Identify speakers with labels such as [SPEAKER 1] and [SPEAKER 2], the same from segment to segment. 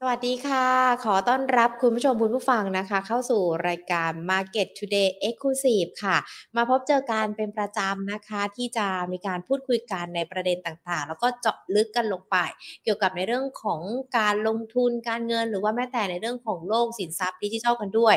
[SPEAKER 1] สวัสดีค่ะ ขอต้อนรับคุณผู้ชมคุณผู้ฟังนะคะ เข้าสู่รายการ Market Today Exclusive ค่ะ มาพบเจอกันเป็นประจำนะคะ ที่จะมีการพูดคุยกันในประเด็นต่างๆ แล้วก็เจาะลึกกันลงไป เกี่ยวกับในเรื่องของการลงทุนการเงิน หรือว่าแม้แต่ในเรื่องของโลกสินทรัพย์ดิจิทัลกันด้วย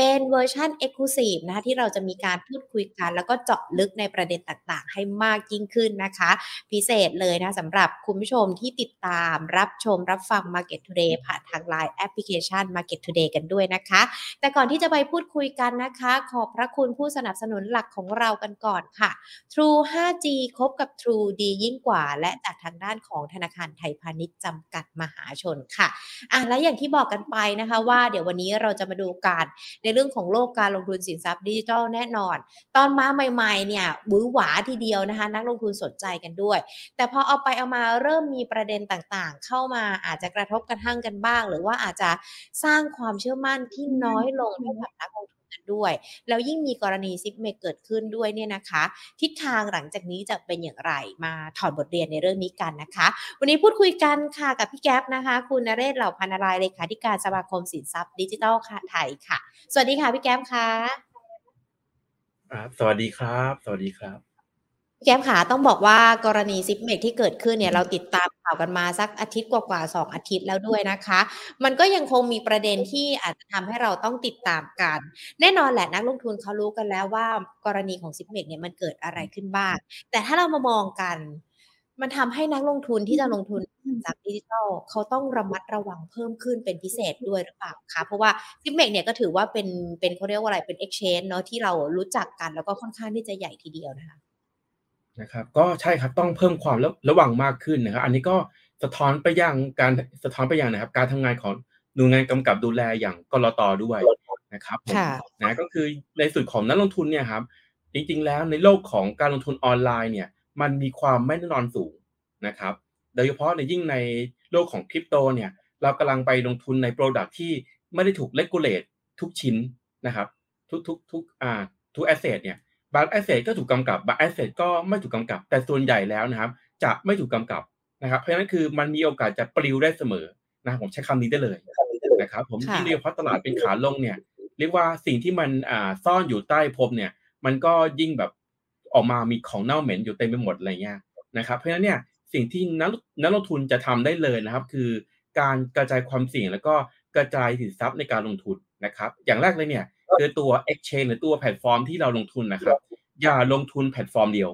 [SPEAKER 1] เป็นเวอร์ชัน Exclusive นะคะที่เราจะมีการพูดคุยกัน แล้วก็เจาะลึกในประเด็นต่างๆ ให้มากยิ่งขึ้นนะคะ พิเศษเลยนะสำหรับคุณผู้ชมที่ติดตามรับชมรับฟัง Market Today ผ่านทาง Line แอปพลิเคชัน Market Today กันด้วยนะคะ แต่ก่อนที่จะไปพูดคุยกันนะคะ ขอบพระคุณผู้สนับสนุนหลักของเรากันก่อนค่ะ True 5G คบกับ True ดียิ่งกว่า และจากทางด้านของธนาคารไทยพาณิชย์จำกัดมหาชนค่ะอะและอย่างที่บอกกันไปนะคะว่าเดี๋ยววันนี้เราจะมาดูกันในในเรื่องของโลกการลงทุนสินทรัพย์ดิจิทัลแน่นอน ตอนมาใหม่ๆเนี่ยบื้อหวาทีเดียวนะคะ นักลงทุนสนใจกันด้วย แต่พอเอาไปเอามาเริ่มมีประเด็นต่างๆ เข้ามาอาจจะกระทบกระทั่งกันบ้าง หรือว่าอาจจะสร้างความเชื่อมั่นที่น้อยลงให้กับนักลงทุน กันด้วย แล้วยิ่งมีกรณี Zipmex เกิดขึ้นด้วยเนี่ยนะคะ ทิศทางหลังจากนี้จะเป็นอย่างไรมาถอดบทเรียนในเรื่องนี้กันนะคะ วันนี้พูดคุยกันค่ะกับพี่แก๊ปนะคะ คุณนเรศเหล่าพรรณรายเลขาธิการสมาคมสินทรัพย์ดิจิทัลไทยค่ะ สวัสดีค่ะพี่แก๊ปค่ะ
[SPEAKER 2] สวัสดีครับ สวัสดีครับ
[SPEAKER 1] แก๊ปขาต้องบอกว่ากรณี Zipmex ที่เกิดขึ้นเนี่ยเราติดตามข่าวกันมาสักอาทิตย์กว่าๆสองอาทิตย์แล้วด้วยนะคะ มันก็ยังคงมีประเด็นที่อาจจะทำให้เราต้องติดตามกัน แน่นอนแหละนักลงทุนเขารู้กันแล้วว่ากรณีของ Zipmex เนี่ยมันเกิดอะไรขึ้นบ้าง แต่ถ้าเรามามองกัน มันทำให้นักลงทุนที่จะลงทุนจากดิจิทัลเขาต้องระมัดระวังเพิ่มขึ้นเป็นพิเศษด้วยหรือเปล่าคะเพราะว่า Zipmex เนี่ยก็ถือว่าเป็นเป็นเขาเรียกว่าอะไรเป็น exchange เนาะที่เรารู้จักกันแล้วก็ค่อนข้างที่จะใหญ่ทีเดียวนะคะ
[SPEAKER 2] นะครับก็ใช่ครับต้องเพิ่มความระระวังมากขึ้นนะครับ อันนี้ก็สะท้อนไปยังการสะท้อนไปยังนะครับ การทำงานของหน่วยงานกำกับดูแลอย่างก.ล.ต.ด้วยนะครับผม
[SPEAKER 1] ค่ะ
[SPEAKER 2] นะก็คือในส่วนของนักลงทุนเนี่ยครับ จริงๆ แล้วในโลกของการลงทุนออนไลน์เนี่ย มันมีความไม่แน่นอนสูงนะครับ โดยเฉพาะในยิ่งในโลกของคริปโตเนี่ย เรากำลังไปลงทุนใน product ที่ไม่ได้ถูก regulate ทุกชิ้นนะครับ ทุกทุกทุกอ่าทุก asset เนี่ย บาง asset ก็ถูกกำกับบาง asset ก็ไม่ถูกกำกับ แต่ส่วนใหญ่แล้วนะครับ จะไม่ถูกกำกับนะครับ เพราะฉะนั้นคือมันมีโอกาสจะปลิวได้เสมอนะครับผมใช้คำนี้ได้เลยนะครับ ผม
[SPEAKER 1] ค่ะ
[SPEAKER 2] ที่งโดยเฉพาะตลาดเป็นขาลงเนี่ย เรียกว่าสิ่งที่มันอ่าซ่อนอยู่ใต้พรมเนี่ย มันก็ยิ่งแบบออกมามีของเน่าเหม็นอยู่เต็มไปหมดอะไรเงี้ยนะครับ เพราะฉะนั้นเนี่ยสิ่งที่นักนักลงทุนจะทำได้เลยนะครับ คือการกระจายความเสี่ยงแล้วก็กระจายสินทรัพย์ในการลงทุนนะครับ อย่างแรกเลยเนี่ย คือตัว exchange หรือตัวแพลตฟอร์มที่เราลงทุนนะครับ อย่าลงทุนแพลตฟอร์มเดียว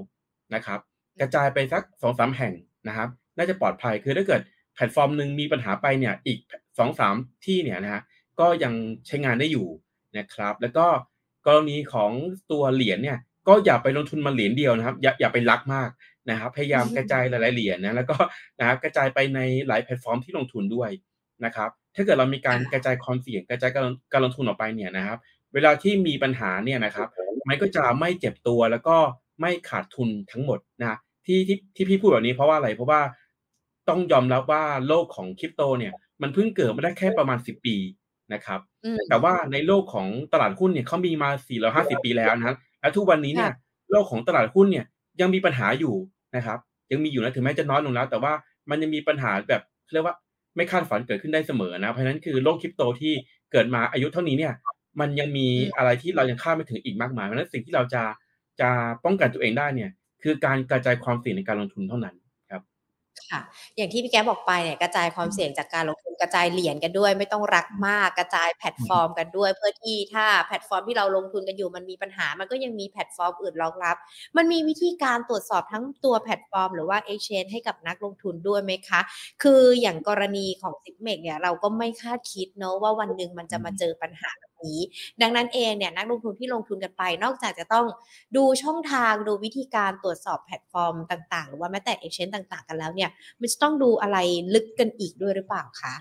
[SPEAKER 2] นะครับ กระจายไปสักสองสามแห่งนะครับ น่าจะปลอดภัยคือถ้าเกิดแพลตฟอร์มหนึ่งมีปัญหาไปเนี่ยอีกสองสามที่เนี่ยนะฮะก็ยังใช้งานได้อยู่นะครับ แล้วก็กรณีของตัวเหรียญเนี่ยก็อย่าไปลงทุนมาเหรียญเดียวนะครับ อย่าอย่าไปรักมากนะครับ พยายามกระจายหลายๆเหรียญนะแล้วก็นะครับกระจายไปในหลายแพลตฟอร์มที่ลงทุนด้วยนะครับ ถ้าเกิดเรามีการกระจายความเสี่ยงกระจายการการลงทุนออกไปเนี่ยนะครับ เวลาที่มีปัญหาเนี่ยนะครับ มันก็จะไม่เจ็บตัวแล้วก็ไม่ขาดทุนทั้งหมดนะที่ที่ที่พี่พูดแบบนี้เพราะว่าอะไรเพราะว่าต้องยอมรับว่าโลกของคริปโตเนี่ย มันเพิ่งเกิดมาได้แค่ประมาณ10ปีนะครับ
[SPEAKER 1] อืม
[SPEAKER 2] แต่ว่าในโลกของตลาดหุ้นเนี่ยเขามีมา450ปีแล้วนะครับและทุกวันนี้เนี่ย โลกของตลาดหุ้นเนี่ยยังมีปัญหาอยู่นะครับ ยังมีอยู่นะถึงแม้จะน้อยลงแล้ว แต่ว่ามันยังมีปัญหาแบบเรียกว่าไม่คาดฝันเกิดขึ้นได้เสมอนะเพราะฉะนั้นคือโลกคริปโตที่เกิดมาอายุเท่านี้เนี่ย มันยังมี
[SPEAKER 1] อืม
[SPEAKER 2] อะไรที่เรายังคาดไม่ถึงอีกมากมายเพราะฉะนั้นสิ่งที่เราจะจะป้องกันตัวเองได้เนี่ย คือการกระจายความเสี่ยงในการลงทุนเท่านั้นครับ
[SPEAKER 1] ค่ะ อย่างที่พี่แก๊ปบอกไปเนี่ยกระจายความเสี่ยงจากการลงทุนกระจายเหรียญกันด้วย ไม่ต้องรักมากกระจายแพลตฟอร์มกันด้วย เพื่อที่ถ้าแพลตฟอร์มที่เราลงทุนกันอยู่มันมีปัญหา มันก็ยังมีแพลตฟอร์มอื่นรองรับ มันมีวิธีการตรวจสอบทั้งตัวแพลตฟอร์ม หรือว่า exchange ให้กับนักลงทุนด้วยไหมคะ คืออย่างกรณีของ s i g m e x เนี่ยเราก็ไม่คาดคิดเนอะว่าวันหนึ่งมันจะมาเจอปัญหาแบบ นี้ ดังนั้นเองเนี่ยนักลงทุนที่ลงทุนกันไป นอกจากจะต้องดูช่องทางดูวิธีการตรวจสอบแพลตฟอร์มต่างๆ หรือว่าแม้แต่ exchange ต่างๆ กันแล้วเนี่ยมันจะต้องดูอะไรลึกกันอีกด้วยหรือเปล่าคะ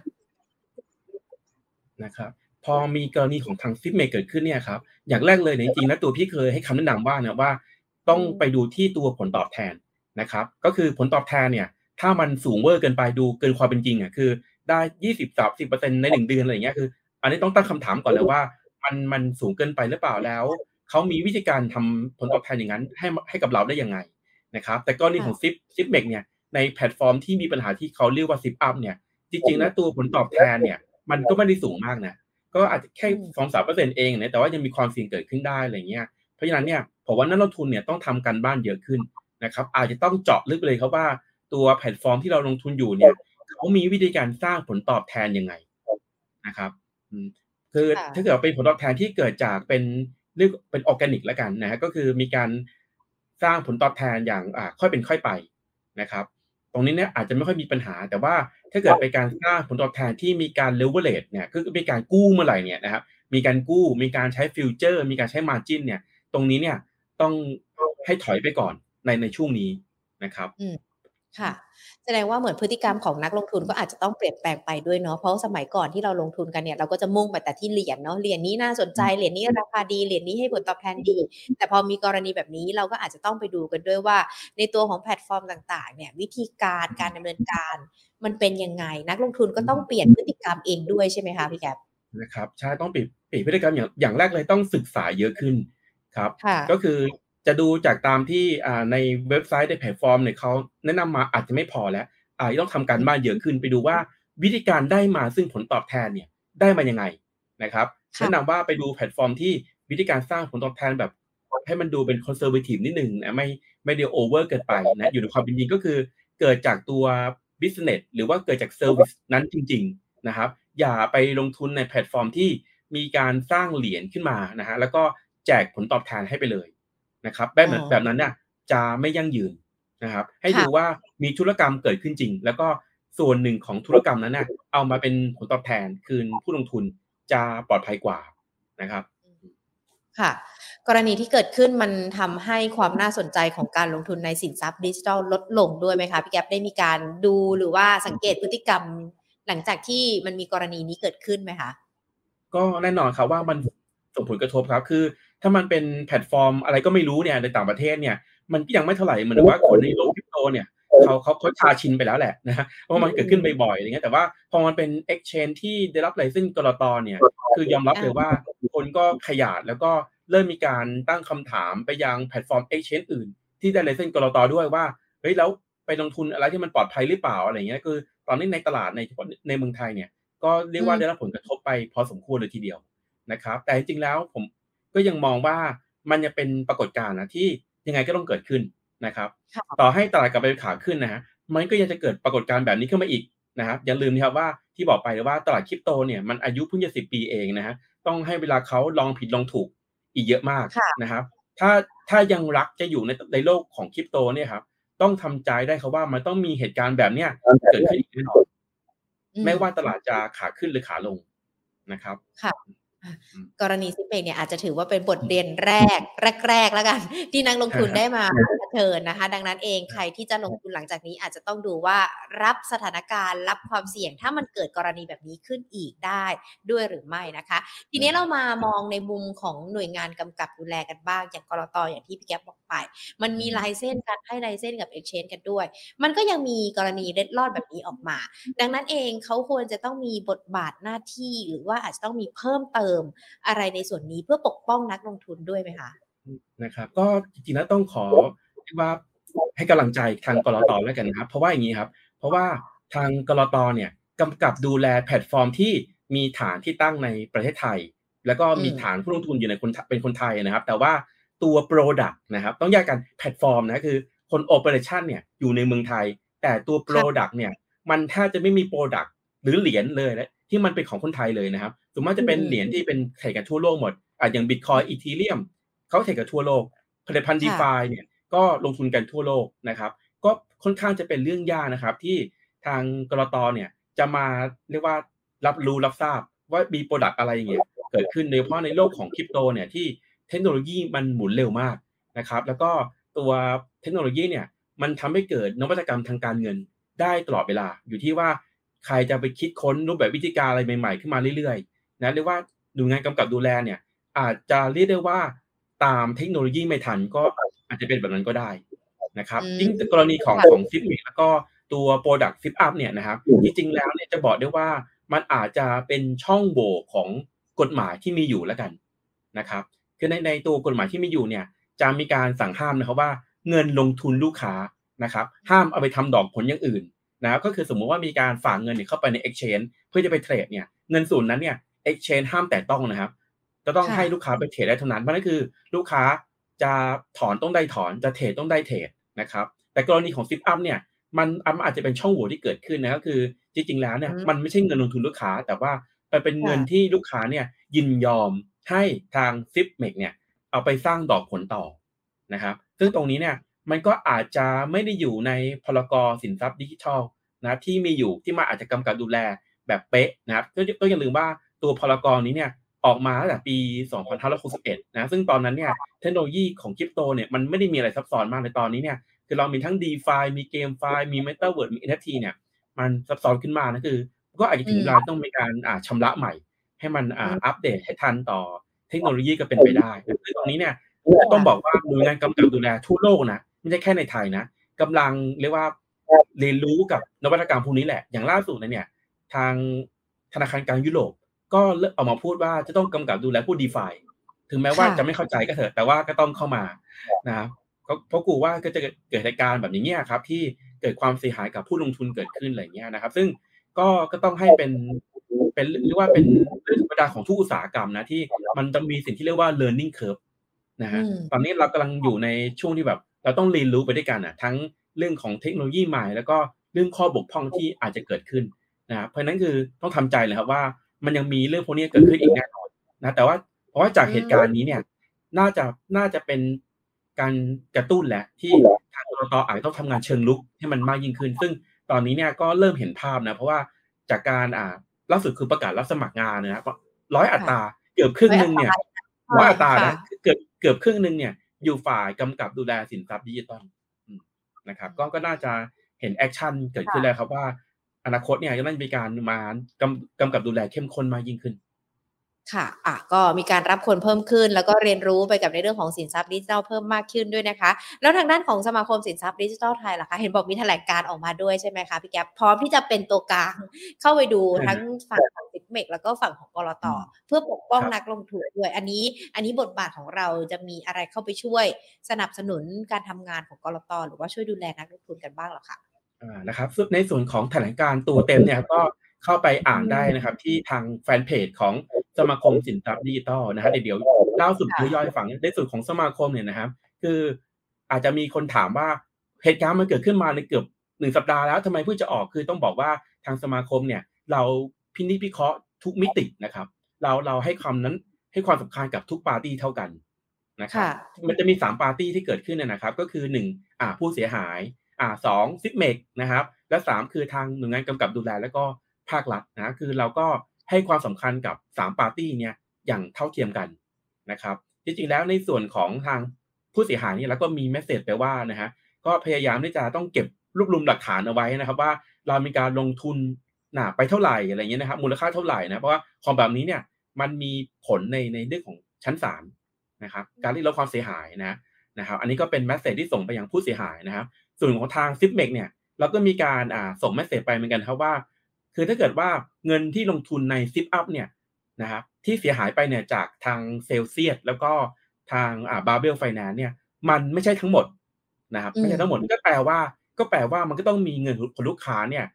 [SPEAKER 2] นะครับพอมีกรณีของทาง Zipmex เกิดขึ้นเนี่ยครับอย่างแรกเลยเนี่ยจริงๆแล้วตัวพี่เคยให้คำแนะนำว่านะว่า ต้องไปดูที่ตัวผลตอบแทนนะครับก็คือผลตอบแทนเนี่ยถ้ามันสูงเวอร์เกินไปดูเกินความเป็นจริงอะคือได้ยี่สิบสามสิบเปอร์เซ็นในหนึ่งเดือนอะไรอย่างเงี้ยคือ อันนี้ต้องตั้งคำถามก่อนเลยว่า มันมันสูงเกินไปหรือเปล่าแล้วเขามีวิธีการทำผลตอบแทนอย่างนั้น ให้ให้กับเราได้ยังไงนะครับ แต่กรณีของ Zip Zipmex เนี่ยในแพลตฟอร์มที่มีปัญหาที่เขาเรียกว่า ZipUp เนี่ยจจริงๆแล้วตัวผลตอบแทนเนี่ย มันก็ไม่ได้สูงมากนะก็อาจจะแค่สองสามเปอร์เซ็นต์เองเนี่ยแต่ว่ายังมีความเสี่ยงเกิดขึ้นได้อะไรเงี้ยเพราะฉะนั้นเนี่ยผมว่านักลงทุนเนี่ยต้องทำการบ้านเยอะขึ้นนะครับอาจจะต้องเจาะลึกเลยครับว่าตัวแพลตฟอร์มที่เราลงทุนอยู่เนี่ยเขามีวิธีการสร้างผลตอบแทนยังไงนะครับ คือถ้าเกิดเป็นผลตอบแทนที่เกิดจากเป็นเรียกเป็นออร์แกนิกแล้วกันนะฮะก็คือมีการสร้างผลตอบแทนอย่างอ่าค่อยเป็นค่อยไปนะครับ ตรงนี้เนี่ยอาจจะไม่ค่อยมีปัญหา แต่ว่าถ้าเกิดเป็นการสร้างผลตอบแทนที่มีการเลเวลเลตเนี่ยคือมีการกู้เมื่อไหร่เนี่ยนะครับมีการกู้มีการใช้ฟิวเจอร์ มีการใช้ margin เนี่ย ตรงนี้เนี่ยต้องให้ถอยไปก่อนในในช่วงนี้นะครับ
[SPEAKER 1] ค่ะ แสดงว่าเหมือนพฤติกรรมของนักลงทุนก็อาจจะต้องเปลี่ยนแปลงไปด้วยเนาะเพราะสมัยก่อนที่เราลงทุนกันเนี่ยเราก็จะมุ่งไปแต่ที่เหรียญเนาะเหรียญนี้น่าสนใจเหรียญนี้ราคาดีเหรียญนี้ให้ผลตอบแทนดี แต่พอมีกรณีแบบนี้เราก็อาจจะต้องไปดูกันด้วยว่า ในตัวของแพลตฟอร์มต่างๆ เนี่ยวิธีการการดำเนินการ มันเป็นยังไง นักลงทุนก็ต้องเปลี่ยนพฤติกรรมเองด้วยใช่ไหมคะพี่แก๊ป
[SPEAKER 2] นะครับใช่ต้องเปลี่ยนเปลี่ยนพฤติกรรมอย่างอย่างแรกเลยต้องศึกษาเยอะขึ้นครับ ก็คือ จะดูจากตามที่ในเว็บไซต์ในแพลตฟอร์มเนี่ยเขาแนะนำมาอาจจะไม่พอแล้วอาจจะต้องทำการบ้านเยอะขึ้นไปดูว่าวิธีการได้มาซึ่งผลตอบแทนเนี่ยได้มายังไงนะครับแนะนำว่าไปดูแพลตฟอร์มที่วิธีการสร้างผลตอบแทนแบบให้มันดูเป็น conservative นิดหนึ่งนะไม่ไม่เดียว over เกินไปนะอยู่ในความเป็นจริงก็คือ เกิดจากตัว business หรือว่าเกิดจาก service นั้นจริง ๆนะครับ อย่าไปลงทุนในแพลตฟอร์มที่มีการสร้างเหรียญขึ้นมานะฮะแล้วก็แจกผลตอบแทนให้ไปเลย นะครับแบบแบบนั้นเนี่ยจะไม่ยั่งยืนนะครับ ให้ดูว่ามีธุรกรรมเกิดขึ้นจริง แล้วก็ส่วนหนึ่งของธุรกรรมนั้นเนี่ยเอามาเป็นผลตอบแทนคืนผู้ลงทุนจะปลอดภัยกว่านะครับ
[SPEAKER 1] ค่ะ กรณีที่เกิดขึ้นมันทำให้ความน่าสนใจของการลงทุนในสินทรัพย์ดิจิทัลลดลงด้วยไหมคะพี่แก๊ปได้มีการดูหรือว่าสังเกตพฤติกรรม หลังจากที่มันมีกรณีนี้เกิดขึ้นไหมคะ
[SPEAKER 2] ก็แน่นอนครับว่ามันส่งผลกระทบครับ คือ ถ้ามันเป็นแพลตฟอร์มอะไรก็ไม่รู้เนี่ยในต่างประเทศเนี่ย มันก็ยังไม่เท่าไหร่เหมือนว่าคนในโลกคริปโตเนี่ยเขาเขาเขาชาชินไปแล้วแหละนะฮะเพราะมันเกิดขึ้นบ่อยๆอย่างเงี้ยแต่ว่าพอมันเป็น exchange ที่ได้รับ license กลตเนี่ย คือยอมรับเลยว่าคนก็ขยาดแล้วก็เริ่มมีการตั้งคำถามไปยังแพลตฟอร์ม exchange อื่น ที่ได้ license กลตด้วยว่าเฮ้ยแล้วไปลงทุนอะไรที่มันปลอดภัยหรือเปล่าอะไรเงี้ยคือ ตอนนี้ในตลาดในเฉพาะในเมืองไทยเนี่ย ก็เรียกว่าได้รับผลกระทบไปพอสมควรเลยทีเดียวนะครับ แต่จริงๆแล้วผม ก็ยังมองว่ามันจะเป็นปรากฏการณ์นะที่ยังไงก็ต้องเกิดขึ้นนะครับ ต่อให้ตลาดกลับไปขาขึ้นนะฮะมันก็ยังจะเกิดปรากฏการณ์แบบนี้ขึ้นมาอีกนะครับอย่าลืมนะครับว่าที่บอกไปว่าตลาดคริปโตเนี่ยมันอายุเพิ่งจะสิบปีเองนะฮะต้องให้เวลาเขาลองผิดลองถูกอีกเยอะมากนะครับถ้าถ้ายังรักจะอยู่ในในโลกของคริปโตเนี่ยครับต้องทำใจได้ครับว่ามันต้องมีเหตุการณ์แบบเนี้ยเกิดขึ้นอีกแน่นอนไม่ว่าตลาดจะขาขึ้นหรือขาลงนะครับ
[SPEAKER 1] ค่ะ กรณีซิปเปกเนี่ยอาจจะถือว่าเป็นบทเรียนแรก แรกๆแล้วกัน ที่นักลงทุนได้มา เผชิญนะคะ ดังนั้นเองใครที่จะลงทุนหลังจากนี้อาจจะต้องดูว่ารับสถานการณ์รับความเสี่ยงถ้ามันเกิดกรณีแบบนี้ขึ้นอีกได้ด้วยหรือไม่นะคะ ทีนี้เรามามองในมุมของหน่วยงานกำกับดูแลกันบ้างอย่างกรตอย่างที่พี่แก๊ปบอกไป มันมีลายเส้นการให้ลายเส้นกับเอ็กชแนนกันด้วย มันก็ยังมีกรณีเล็ดลอดแบบนี้ออกมา ดังนั้นเองเขาควรจะต้องมีบทบาทหน้าที่หรือว่าอาจจะต้องมีเพิ่มเติมอะไรในส่วนนี้เพื่อปกป้องนักลงทุนด้วยไหมคะ
[SPEAKER 2] นะครับก็จริงๆแล้วต้องขอ ว่าให้กำลังใจทางกรตแล้วกันนะครับ เพราะว่าอย่างนี้ครับ เพราะว่าทางกลตเนี่ยกำกับดูแลแพลตฟอร์มที่มีฐานที่ตั้งในประเทศไทย แล้วก็มีฐานผู้ลงทุนอยู่ในคนเป็นคนไทยนะครับ แต่ว่าตัว Product นะครับต้องแยกกันแพลตฟอร์มนะคือคน Operation เนี่ยอยู่ในเมืองไทย แต่ตัว Product เนี่ยมันแทบจะไม่มี Product หรือเหรียญเลยนะที่มันเป็นของคนไทยเลยนะครับสมมติจะเป็นเหรียญที่เป็นเทรดกันทั่วโลกหมดอะอย่างบิตคอยน์อีเธอเรียมเขาเทรดกันทั่วโลกผลิตภัณฑ์ดีฟาเนี่ย ก็ลงทุนกันทั่วโลกนะครับ ก็ค่อนข้างจะเป็นเรื่องยากนะครับ ที่ทางกรตเนี่ยจะมาเรียกว่ารับรู้รับทราบว่ามีโปรดักต์อะไรอย่างเงี้ยเกิดขึ้นโดยเฉพาะในโลกของคริปโตเนี่ยที่เทคโนโลยีมันหมุนเร็วมากนะครับ แล้วก็ตัวเทคโนโลยีเนี่ยมันทำให้เกิดนวัตกรรมทางการเงินได้ตลอดเวลา อยู่ที่ว่าใครจะไปคิดค้นรูปแบบวิธีการอะไรใหม่ๆ ขึ้นมาเรื่อยๆนะเรียกว่าดูงานกำกับดูแลเนี่ยอาจจะเรียกได้ว่าตามเทคโนโลยีไม่ทันก็ อาจจะเป็นแบบนั้นก็ได้นะครับยิ่งกรณีของของซิปแล้วก็ตัว Product Zip Up เนี่ยนะครับจริงๆแล้วเนี่ยจะบอกได้ว่ามันอาจจะเป็นช่องโหว่ของกฎหมายที่มีอยู่แล้วกันนะครับคือในในตัวกฎหมายที่มีอยู่เนี่ยจะมีการสั่งห้ามนะครับว่าเงินลงทุนลูกค้านะครับห้ามเอาไปทำดอกผลอย่างอื่นนะก็คือสมมุติว่ามีการฝากเงินเข้าไปใน exchange เพื่อจะไปเทรดเนี่ยเงินส่วนนั้นเนี่ย exchange ห้ามแต่ต้องนะครับ จะต้องให้ลูกค้าไปเทรดได้เท่านั้นเพราะนั่นคือลูกค้า จะถอนต้องได้ถอนจะเทรดต้องได้เทรดนะครับแต่กรณีของ ZipUp เนี่ยมันอาจจะเป็นช่องโหว่ที่เกิดขึ้นนะก็คือจริงๆแล้วเนี่ยมันไม่ใช่เงินลงทุนลูกค้า แต่ว่ามันเป็นเงินที่ลูกค้าเนี่ยยินยอมให้ทาง Zipmex เนี่ยเอาไปสร้างดอกผลต่อนะครับซึ่งตรงนี้เนี่ยมันก็อาจจะไม่ได้อยู่ในพรกสินทรัพย์ดิจิทัลนะที่มีอยู่ที่มาอาจจะกำกับดูแลแบบเป๊ะนะครับก็อย่าลืมว่าตัวพรกนี้เนี่ย ออกมาตั้งแต่ปี 2561 นะ ซึ่งตอนนั้นเนี่ย เทคโนโลยีของคริปโตเนี่ย มันไม่ได้มีอะไรซับซ้อนมากในตอนนี้เนี่ย คือเรามีทั้ง d e f ามีเกมไฟมี Metaverse มี NFT เนี่ย มันซับซ้อนขึ้นมานะคือ ก็อาจจะถึงเวลาต้องมีการอ่าชำระใหม่ ให้มันอ่าอัปเดตให้ทันต่อเทคโนโลยีก็เป็นไปได้คือตรงนี้เนี่ย ต้องบอกว่าหน่วยงานกำกับดูแลทั่วโลกนะ ไม่ใช่แค่ในไทยนะกำลังเรียกว่าเรียนรู้กับนวัตกรรมพวกนี้แหละ อย่างล่าสุดเนี่ย ทางธนาคารกลางยุโรป ก็ออกมาพูดว่าจะต้องกำกับดูแลผู้ดีฟาถึงแม้ว่าจะไม่เข้าใจก็เถอะ แต่ว่าก็ต้องเข้ามานะครับเพราะกูว่าก็จะเกิดเหตุการณ์แบบนี้ครับ ที่เกิดความเสียหายกับผู้ลงทุนเกิดขึ้นอะไรเงี้ยนะครับ ซึ่งก็ก็ต้องให้เป็นเป็นเรียกว่าเป็นเรื่องธรรมดาของทุกอุตสาหกรรมนะที่มันจะมีสิ่งที่เรียกว่า learning curve นะฮะตอนนี้เรากำลังอยู่ในช่วงที่แบบ เราต้องเรียนรู้ไปด้วยกันอะ ทั้งเรื่องของเทคโนโลยีใหม่ แล้วก็เรื่องข้อบกพร่องที่อาจจะเกิดขึ้นนะเพราะนั้นคือต้องทำใจเลยครับว่า มันยังมีเรื่องพวกนี้เกิดขึ้นอีกแน่นอนนะแต่ว่าเพราะว่าจากเหตุการณ์นี้เนี่ย น่าจะน่าจะเป็นการกระตุ้นแหละที่ทางกรตอาจจะต้องทำงานเชิงลุกให้มันมากยิ่งขึ้น ซึ่งตอนนี้เนี่ยก็เริ่มเห็นภาพนะเพราะว่าจากการอ่าล่าสุดคือประกาศรับสมัครงานนะครับร้อยอัตราเกือบครึ่งหนึ่งเนี่ยร้อยอัตรานะเกือบเกือบครึ่งหนึ่งเนี่ยอยู่ฝ่ายกำกับดูแลสินทรัพย์ดิจิตอลนะครับ ก็ก็น่าจะเห็น action เกิดขึ้นแล้วครับว่า อนาคตเนี่ยจะน่าจะมีการมากำกำกับดูแลเข้มข้นมากยิ่งขึ้น
[SPEAKER 1] ค่ะ อะ ก็มีการรับคนเพิ่มขึ้น แล้วก็เรียนรู้ไปกับในเรื่องของสินทรัพย์ดิจิทัลเพิ่มมากขึ้นด้วยนะคะ แล้วทางด้านของสมาคมสินทรัพย์ดิจิทัลไทยล่ะคะเห็นบอกมีแถลงการออกมาด้วยใช่ไหมคะพี่แก๊ปพร้อมที่จะเป็นตัวกลางเข้าไปดูทั้งฝั่งของ Zipmex แล้วก็ฝั่งของกลตเพื่อปกป้องนักลงทุนด้วย อันนี้ อันนี้บทบาทของเราจะมีอะไรเข้าไปช่วย สนับสนุนการทำงานของกลตหรือว่าช่วยดูแลนักลงทุนกันบ้างหรอคะ
[SPEAKER 2] นะครับในส่วนของแถลงการตัวเต็มเนี่ยก็เข้าไปอ่านได้นะครับ ที่ทางแฟนเพจของสมาคมสินทรัพย์ดิจิตอลนะฮะเดี๋ยวเล่าสุดย่อยฝังในส่วนของสมาคมเนี่ยนะครับ คืออาจจะมีคนถามว่าเหตุการณ์มันเกิดขึ้นมาในเกือบหนึ่งสัปดาห์แล้วทำไมเพิ่งจะออกคือต้องบอกว่าทางสมาคมเนี่ย เราพินิจพิเคราะห์ทุกมิตินะครับ เราเราให้ความนั้นให้ความสำคัญกับทุกปาร์ตี้เท่ากันนะครับมันจะมีสามปาร์ตี้ที่เกิดขึ้นนะครับ ก็คือหนึ่งอ่าผู้เสียหาย อ่าสอง Zipmex นะครับ และสามคือทางหน่วยงานกำกับดูแลแล้วก็ภาครัฐนะคือเราก็ให้ความสำคัญกับสามปาร์ตี้เนี่ยอย่างเท่าเทียมกันนะครับจริงๆแล้วในส่วนของทางผู้เสียหายนี่เราก็มี message ไปว่านะฮะก็พยายามที่จะต้องเก็บรวบรวมหลักฐานเอาไว้นะครับ ว่าเรามีการลงทุนหนาไปเท่าไหร่อะไรเงี้ยนะครับมูลค่าเท่าไหร่นะเพราะว่าของแบบนี้เนี่ยมันมีผลในในเรื่องของชั้นศาลนะครับการที่ลดความเสียหายนะนะครับ อันนี้ก็เป็น message ที่ส่งไปยังผู้เสียหายนะครับ ส่วนของทาง Zipmex เนี่ยเราก็มีการอ่าส่ง message ไปเหมือนกันครับว่า คือถ้าเกิดว่าเงินที่ลงทุนใน ZipUp เนี่ยนะครับที่เสียหายไปเนี่ยจากทางเซลเซียสแล้วก็ทางอ่า Babel Finance เนี่ยมันไม่ใช่ทั้งหมดนะครับไม่ใช่ทั้งหมดก็แปลว่าก็แปลว่ามันก็ต้องมีเงินของลูกค้าเนี่ย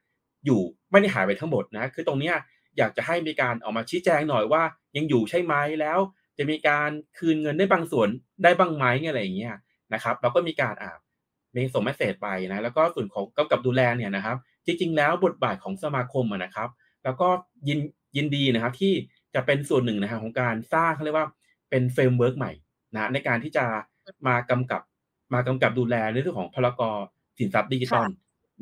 [SPEAKER 2] อยู่ไม่ได้หายไปทั้งหมดนะคือตรงเนี้ยอยากจะให้มีการออกมาชี้แจงหน่อยว่า ยังอยู่ใช่ไหมแล้ว จะมีการคืนเงินได้บางส่วนได้บ้างไหมอะไรอย่างเงี้ยนะครับเราก็มีการอ่า มีส่ง message ไปนะแล้วก็ส่วนของกำกับดูแลเนี่ยนะครับ จริง ๆ แล้วบทบาทของสมาคมนะครับ แล้วก็ยินยินดีนะครับที่จะเป็นส่วนหนึ่งนะครับของการสร้างเขาเรียกว่าเป็น framework ใหม่นะในการที่จะมากำกับมากำกับดูแลในเรื่องของพรกสินทรัพย์ดิจิตอล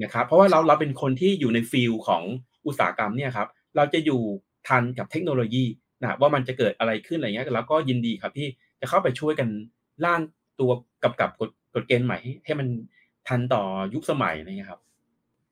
[SPEAKER 2] นะครับ เพราะว่าเราเราเป็นคนที่อยู่ใน field ของอุตสาหกรรมเนี่ยครับ เราจะอยู่ทันกับเทคโนโลยีนะว่ามันจะเกิดอะไรขึ้นอะไรเงี้ยแล้วก็ยินดีครับที่จะเข้าไปช่วยกันร่างตัวกับกับ กฎเกณฑ์ใหม่ให้มันทันต่อยุคสมัยนะครับ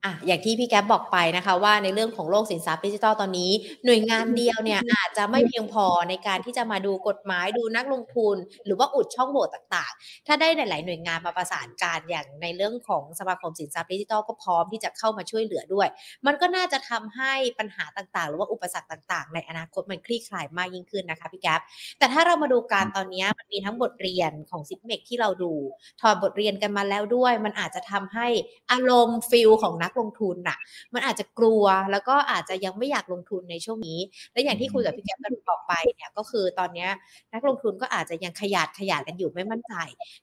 [SPEAKER 1] อะอย่างที่พี่แก๊บบอกไปนะคะว่าในเรื่องของโลกสินทรัพย์ดิจิทัลตอนนี้ หน่วยงานเดียวเนี่ยอาจจะไม่เพียงพอในการที่จะมาดูกฎหมายดูนักลงทุน หรือว่าอุดช่องโหว่ต่างๆ ถ้าได้หลาย ๆ หน่วยงานมาประสานการอย่างในเรื่องของสมาคมสินทรัพย์ดิจิทัลก็พร้อมที่จะเข้ามาช่วยเหลือด้วย มันก็น่าจะทำให้ปัญหาต่างๆ หรือว่าอุปสรรคต่างๆ ในอนาคตมันคลี่คลายมากยิ่งขึ้นนะคะพี่แก๊บแต่ถ้าเรามาดูการตอนนี้มันมีทั้งบทเรียนของ Zipmex ที่เราดูถอดบทเรียนกันมาแล้วด้วย มันอาจจะทำให้อารมณ์ feel ของนักลงทุนน่ะ มันอาจจะกลัวแล้วก็อาจจะยังไม่อยากลงทุนในช่วงนี้ และอย่างที่คุยกับพี่แก๊ปกันบอกไปเนี่ยก็คือตอนนี้นักลงทุนก็อาจจะยังขยาดขยาดกันอยู่ไม่มั่นใจ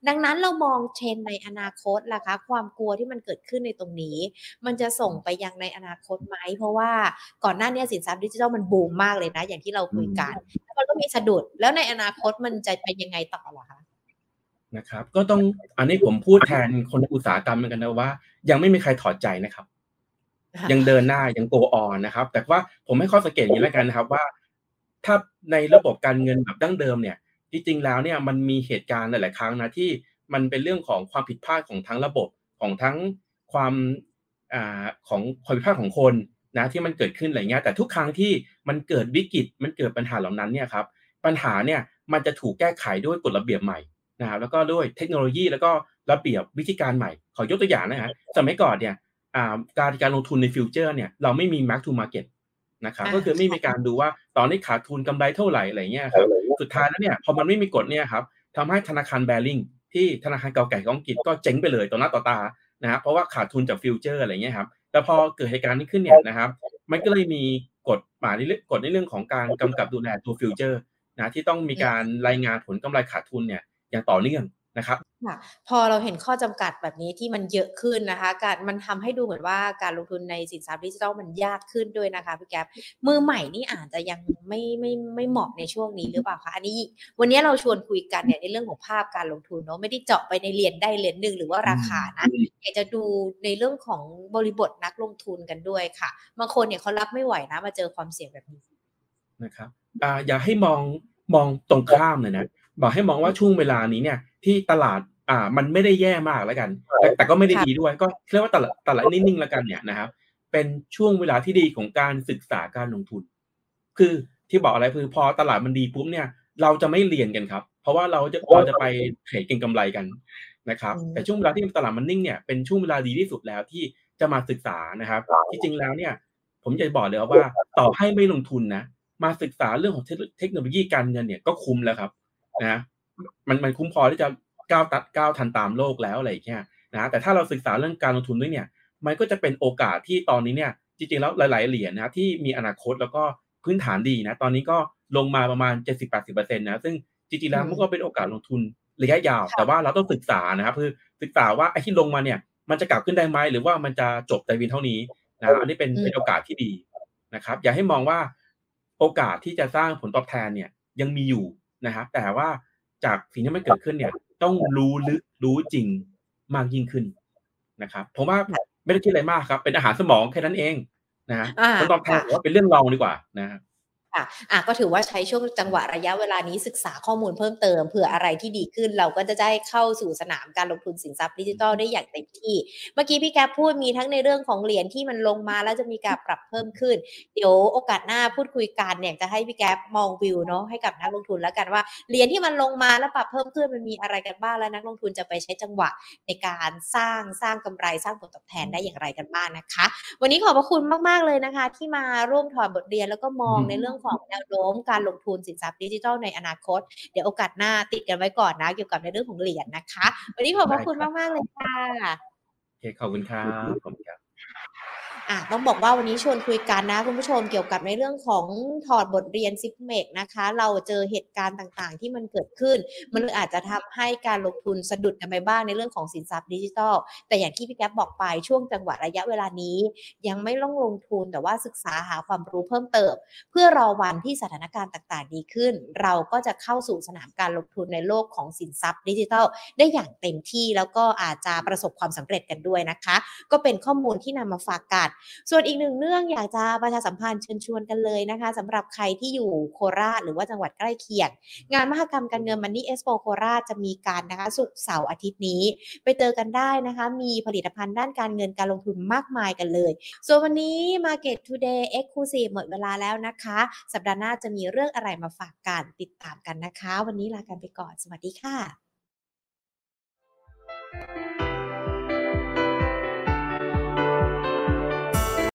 [SPEAKER 1] ดังนั้นเรามองเทรนในอนาคตล่ะคะ ความกลัวที่มันเกิดขึ้นในตรงนี้ มันจะส่งไปยังในอนาคตไหมเพราะว่าก่อนหน้านี้สินทรัพย์ดิจิทัลมันบูมมากเลยนะ อย่างที่เราคุยกันแล้วมันก็มีสะดุดแล้วในอนาคตมันจะเป็นยังไงต่อหรอคะ
[SPEAKER 2] นะครับ ก็ต้องอันนี้ผมพูดแทนคนอุตสาหกรรมเหมือนกันนะว่า ยังไม่มีใครถอดใจนะครับ ยังเดินหน้ายังโกออนนะครับ แต่ว่าผมให้ข้อสังเกตอย่างนี้แล้วกันนะครับว่า ถ้าในระบบการเงินแบบดั้งเดิมเนี่ย จริงๆแล้วเนี่ยมันมีเหตุการณ์หลาย ๆ ครั้งนะที่มันเป็นเรื่องของความผิดพลาดของทั้งระบบของทั้งความอ่าของความผิดพลาดของคนนะที่มันเกิดขึ้นอะไรเงี้ยแต่ทุกครั้งที่มันเกิดวิกฤตมันเกิดปัญหาเหล่านั้นเนี่ยครับปัญหาเนี่ยมันจะถูกแก้ไขด้วยกฎระเบียบใหม่ นะครับแล้วก็ด้วยเทคโนโลยีแล้วก็ระเบียบวิธีการใหม่ ขอยกตัวอย่างนะฮะสมัยก่อนเนี่ยการการลงทุนในฟิวเจอร์เนี่ยเราไม่มี mark to market นะครับก็คือไม่มีการดูว่าตอนนี้ขาดทุนกำไรเท่าไหร่อะไรเงี้ยครับสุดท้ายแล้วเนี่ยพอมันไม่มีกฎเนี่ยครับทำให้ธนาคารแบริ่งที่ธนาคารเก่าแก่ของอังกฤษก็เจ๊งไปเลยต่อหน้าต่อตานะครับเพราะว่าขาดทุนจากฟิวเจอร์อะไรเงี้ยครับแต่พอเกิดเหตุการณ์นี้ขึ้นเนี่ยนะครับ มันก็เลยมีกฎหมายในเรื่องกฎในเรื่องของการกำกับดูแลตัวฟิวเจอร์นะที่ต้องมีการรายงานผลกำไรขาดทุนเนี่ย อย่างต่อเนื่องนะครับ
[SPEAKER 1] ค่ะพอเราเห็นข้อจำกัดแบบนี้ที่มันเยอะขึ้นนะคะ การมันทำให้ดูเหมือนว่าการลงทุนในสินทรัพย์ดิจิทัลมันยากขึ้นด้วยนะคะพี่แก๊ปมือใหม่นี่อาจจะยังไม่ไม่ไม่เหมาะในช่วงนี้หรือเปล่าคะอันนี้ วันนี้เราชวนคุยกันเนี่ยในเรื่องของภาพการลงทุนเนาะไม่ได้เจาะไปในเหรียญได้เหรียญหนึ่งหรือว่าราคานะอยากจะดูในเรื่องของบริบทนักลงทุนกันด้วยค่ะบางคนเนี่ยเขารับไม่ไหวนะมาเจอความเสี่ยงแบบนี้
[SPEAKER 2] นะครับอ่าอย่าให้มองมองตรงข้ามเลยนะ บอกให้มองว่าช่วงเวลานี้เนี่ย ที่ตลาดอ่ามันไม่ได้แย่มากแล้วกันแต่แต่ก็ไม่ได้ดีด้วยก็เรียกว่าตลาดตลาดนิ่งๆแล้วกันเนี่ยนะครับ เป็นช่วงเวลาที่ดีของการศึกษาการลงทุน คือที่บอกอะไรคือพอตลาดมันดีปุ๊บเนี่ย เราจะไม่เรียนกันครับ เพราะว่าเราจะเราจะไปเทรดเก็งกำไรกันนะครับ แต่ช่วงเวลาที่ตลาดมันนิ่งเนี่ยเป็นช่วงเวลาดีที่สุดแล้วที่จะมาศึกษานะครับ ที่จริงแล้วเนี่ย ผมจะบอกเลยว่าต่อให้ไม่ลงทุนนะมาศึกษาเรื่องของเทคโนโลยีการเงินเนี่ยก็คุ้มแล้วครับ นะมันมันคุ้มพอที่จะก้าวตัดก้าวทันตามโลกแล้วอะไรอย่างเงี้ยนะแต่ถ้าเราศึกษาเรื่องการลงทุนด้วยเนี่ย มันก็จะเป็นโอกาสที่ตอนนี้เนี่ย จริงๆแล้วหลาย ๆ เหรียญนะที่มีอนาคตแล้วก็พื้นฐานดีนะ ตอนนี้ก็ลงมาประมาณ 70-80%นะซึ่งจริงๆแล้วมันก็เป็นโอกาสลงทุนระยะยาว แต่ว่าเราต้องศึกษานะครับคือศึกษาว่าไอ้ที่ลงมาเนี่ย มันจะกลับขึ้นได้ไหมหรือว่ามันจะจบแต่วินเท่านี้นะอันนี้เป็นเป็นโอกาสที่ดีนะครับ อย่าให้มองว่าโอกาสที่จะสร้างผลตอบแทนเนี่ยยังมีอยู่ นะครับแต่ว่าจากสิ่งที่มันเกิดขึ้นเนี่ย ต้องรู้ลึกรู้จริงมากยิ่งขึ้นนะครับผมว่าไม่ได้คิดอะไรมากครับ เป็นอาหารสมองแค่นั้นเองนะฮะผลตอบแทนว่าเป็นเรื่องรองดีกว่านะครับ
[SPEAKER 1] ค่ะอะก็ถือว่าใช้ช่วงจังหวะระยะเวลานี้ศึกษาข้อมูลเพิ่มเติมเผื่ออะไรที่ดีขึ้น เราก็จะได้เข้าสู่สนามการลงทุนสินทรัพย์ดิจิทัลได้อย่างเต็มที่ เมื่อกี้พี่แกพูดมีทั้งในเรื่องของเหรียญที่มันลงมาแล้วจะมีการปรับเพิ่มขึ้น เดี๋ยวโอกาสหน้าพูดคุยกันเนี่ยจะให้พี่แกมองวิวเนาะให้กับนักลงทุนแล้วกันว่าเหรียญที่มันลงมาแล้วปรับเพิ่มขึ้นมันมีอะไรกันบ้างแล้วนักลงทุนจะไปใช้จังหวะในการสร้างสร้างกำไรสร้างผลตอบแทนได้อย่างไรกันบ้างนะคะ วันนี้ขอบพระคุณมากๆเลยนะคะ ที่มาร่วมถอดบทเรียนแล้วก็มองในเรื่องของแนวโน้มการลงทุนสินทรัพย์ดิจิทัลในอนาคต เดี๋ยวโอกาสหน้าติดกันไว้ก่อนนะ เกี่ยวกับในเรื่องของเหรียญนะคะ วันนี้ขอบพระคุณมาก ๆ เลยค่ะ
[SPEAKER 2] โอเคขอบคุณครับผมครับ
[SPEAKER 1] อะต้องบอกว่าวันนี้ชวนคุยกันนะคุณผู้ชมเกี่ยวกับในเรื่องของถอดบทเรียน Zipmex นะคะ เราเจอเหตุการณ์ต่างๆ ที่มันเกิดขึ้น มันอาจจะทำให้การลงทุนสะดุดกันไปบ้างในเรื่องของสินทรัพย์ดิจิทัล แต่อย่างที่พี่แก๊ปบอกไปช่วงจังหวะระยะเวลานี้ ยังไม่ต้องลงทุนแต่ว่าศึกษาหาความรู้เพิ่มเติม เพื่อรอวันที่สถานการณ์ต่างๆ ดีขึ้น เราก็จะเข้าสู่สนามการลงทุนในโลกของสินทรัพย์ดิจิทัล ได้อย่างเต็มที่แล้วก็อาจจะประสบความสำเร็จกันด้วยนะคะ ก็เป็นข้อมูลที่นำมาฝากกันส่วนอีกหนึ่งเรื่องอยากจะประชาสัมพันธ์เชิญชวนกันเลยนะคะสำหรับใครที่อยู่โคราชหรือว่าจังหวัดใกล้เคียง งานมหกรรมการเงินมันนี่เอสโปโคราชจะมีการนะคะสุกเสาร์อาทิตย์นี้ ไปเจอกันได้นะคะ มีผลิตภัณฑ์ด้านการเงินการลงทุนมากมายกันเลย ส่วนวันนี้ Market Today Exclusive หมดเวลาแล้วนะคะ สัปดาห์หน้าจะมีเรื่องอะไรมาฝากกันติดตามกันนะคะ วันนี้ลากันไปก่อน สวัสดีค่ะ